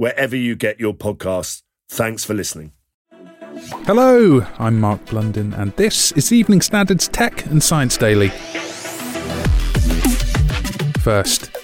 wherever you get your podcasts. Thanks for listening. Hello, I'm Mark Blunden, and this is Evening Standards Tech and Science Daily. First,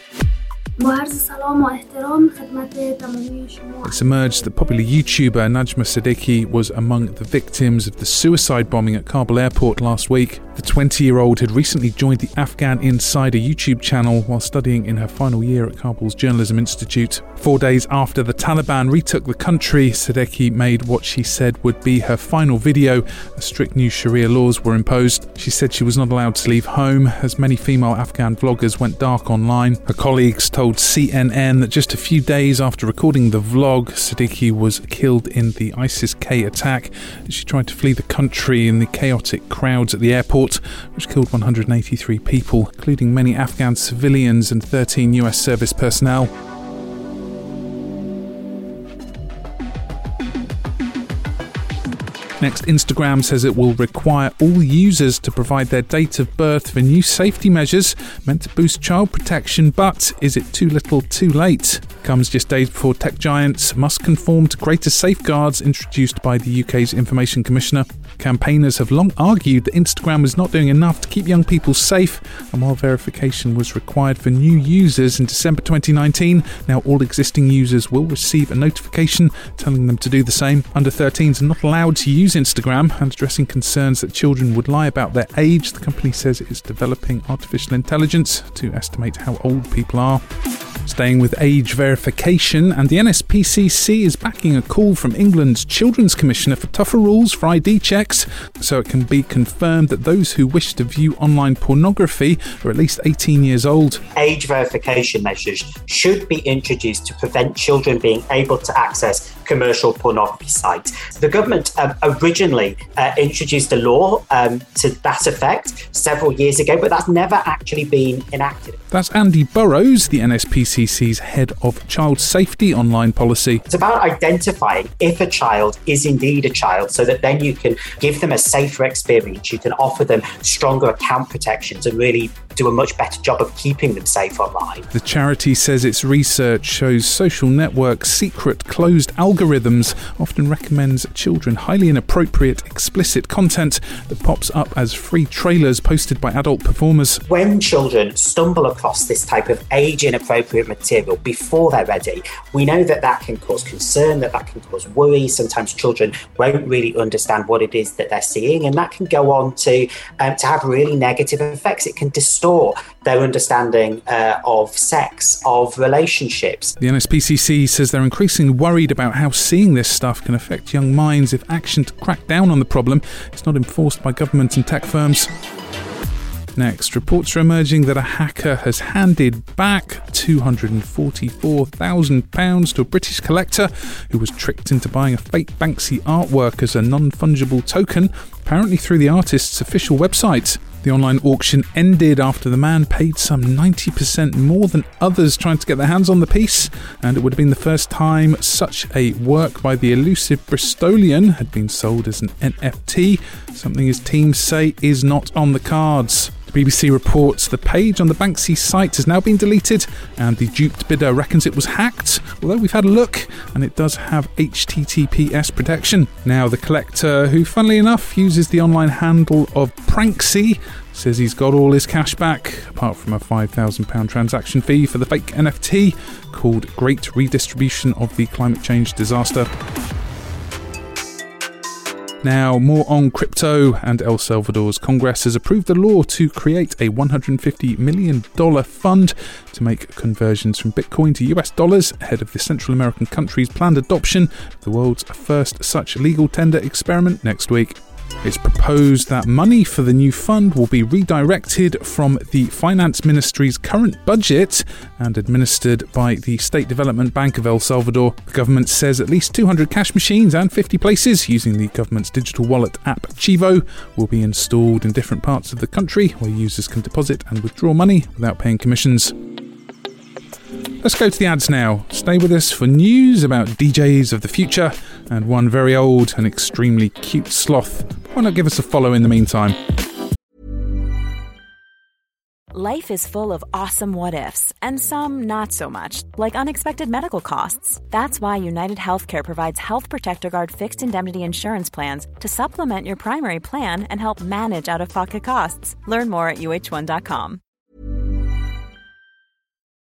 it's emerged that popular YouTuber Najma Sadeqi was among the victims of the suicide bombing at Kabul airport last week. The 20 year old had recently joined the Afghan Insider YouTube channel while studying in her final year at Kabul's Journalism Institute. Four days after the Taliban retook the country, Sadeqi made what she said would be her final video as strict new Sharia laws were imposed. She said she was not allowed to leave home as many female Afghan vloggers went dark online. Her colleagues told CNN that just a few days after recording the vlog, Sadeqi was killed in the ISIS K attack she tried to flee the country in the chaotic crowds at the airport, which killed 183 people, including many Afghan civilians and 13 US service personnel. Next, Instagram says it will require all users to provide their date of birth for new safety measures meant to boost child protection, but is it too little too late? Comes just days before tech giants must conform to greater safeguards introduced by the UK's Information Commissioner. Campaigners have long argued that Instagram was not doing enough to keep young people safe, and while verification was required for new users in December 2019, now all existing users will receive a notification telling them to do the same. Under 13s are not allowed to use Instagram, and addressing concerns that children would lie about their age, the company says it is developing artificial intelligence to estimate how old people are. Staying with age verification, and the NSPCC is backing a call from England's Children's Commissioner for tougher rules for ID checks so it can be confirmed that those who wish to view online pornography are at least 18 years old. Age verification measures should be introduced to prevent children being able to access commercial pornography sites. The government um, originally uh, introduced a law um, to that effect several years ago, but that's never actually been enacted. That's Andy Burrows, the NSPCC's head of child safety online policy. It's about identifying if a child is indeed a child so that then you can give them a safer experience, you can offer them stronger account protections and really do a much better job of keeping them safe online. The charity says its research shows social networks' secret closed algorithms often recommends children highly inappropriate explicit content that pops up as free trailers posted by adult performers. When children stumble across this type of age inappropriate material before they're ready, we know that that can cause concern, that that can cause worry. Sometimes children won't really understand what it is that they're seeing, and that can go on to um, to have really negative effects. It can distort their understanding uh, of sex, of relationships. The NSPCC says they're increasingly worried about how seeing this stuff can affect young minds if action to crack down on the problem is not enforced by government and tech firms. Next, reports are emerging that a hacker has handed back £244,000 to a British collector who was tricked into buying a fake Banksy artwork as a non fungible token, apparently through the artist's official website. The online auction ended after the man paid some 90% more than others trying to get their hands on the piece, and it would have been the first time such a work by the elusive Bristolian had been sold as an NFT, something his team say is not on the cards. BBC reports the page on the Banksy site has now been deleted and the duped bidder reckons it was hacked, although we've had a look and it does have HTTPS protection. Now, the collector, who funnily enough uses the online handle of Pranksy, says he's got all his cash back, apart from a £5,000 transaction fee for the fake NFT called Great Redistribution of the Climate Change Disaster. Now, more on crypto, and El Salvador's Congress has approved a law to create a $150 million fund to make conversions from Bitcoin to US dollars ahead of the Central American country's planned adoption of the world's first such legal tender experiment next week. It's proposed that money for the new fund will be redirected from the Finance Ministry's current budget and administered by the State Development Bank of El Salvador. The government says at least 200 cash machines and 50 places using the government's digital wallet app Chivo will be installed in different parts of the country where users can deposit and withdraw money without paying commissions. Let's go to the ads now. Stay with us for news about DJs of the future and one very old and extremely cute sloth. Why not give us a follow in the meantime? Life is full of awesome what ifs, and some not so much, like unexpected medical costs. That's why United Healthcare provides Health Protector Guard fixed indemnity insurance plans to supplement your primary plan and help manage out of pocket costs. Learn more at uh1.com.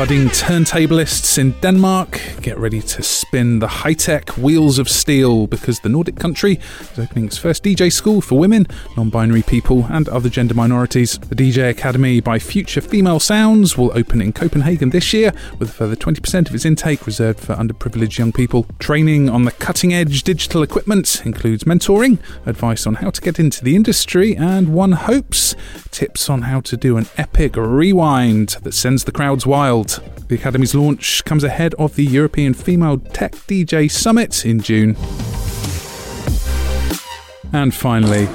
Budding turntablists in Denmark get ready to spin the high tech wheels of steel because the Nordic country is opening its first DJ school for women, non binary people, and other gender minorities. The DJ Academy by Future Female Sounds will open in Copenhagen this year with a further 20% of its intake reserved for underprivileged young people. Training on the cutting edge digital equipment includes mentoring, advice on how to get into the industry, and one hopes tips on how to do an epic rewind that sends the crowds wild. The Academy's launch comes ahead of the European Female Tech DJ Summit in June. And finally,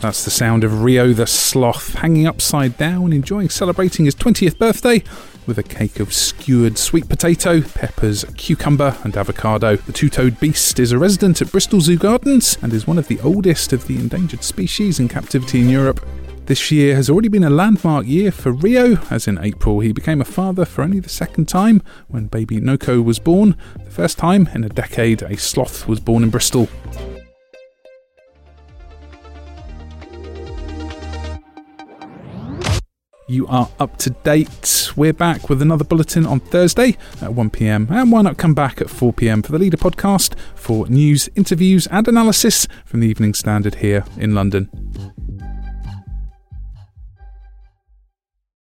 that's the sound of Rio the Sloth hanging upside down, enjoying celebrating his 20th birthday with a cake of skewered sweet potato, peppers, cucumber, and avocado. The two toed beast is a resident at Bristol Zoo Gardens and is one of the oldest of the endangered species in captivity in Europe. This year has already been a landmark year for Rio, as in April he became a father for only the second time when baby Noko was born. The first time in a decade a sloth was born in Bristol. You are up to date. We're back with another bulletin on Thursday at 1pm. And why not come back at 4pm for the Leader podcast for news, interviews, and analysis from the Evening Standard here in London.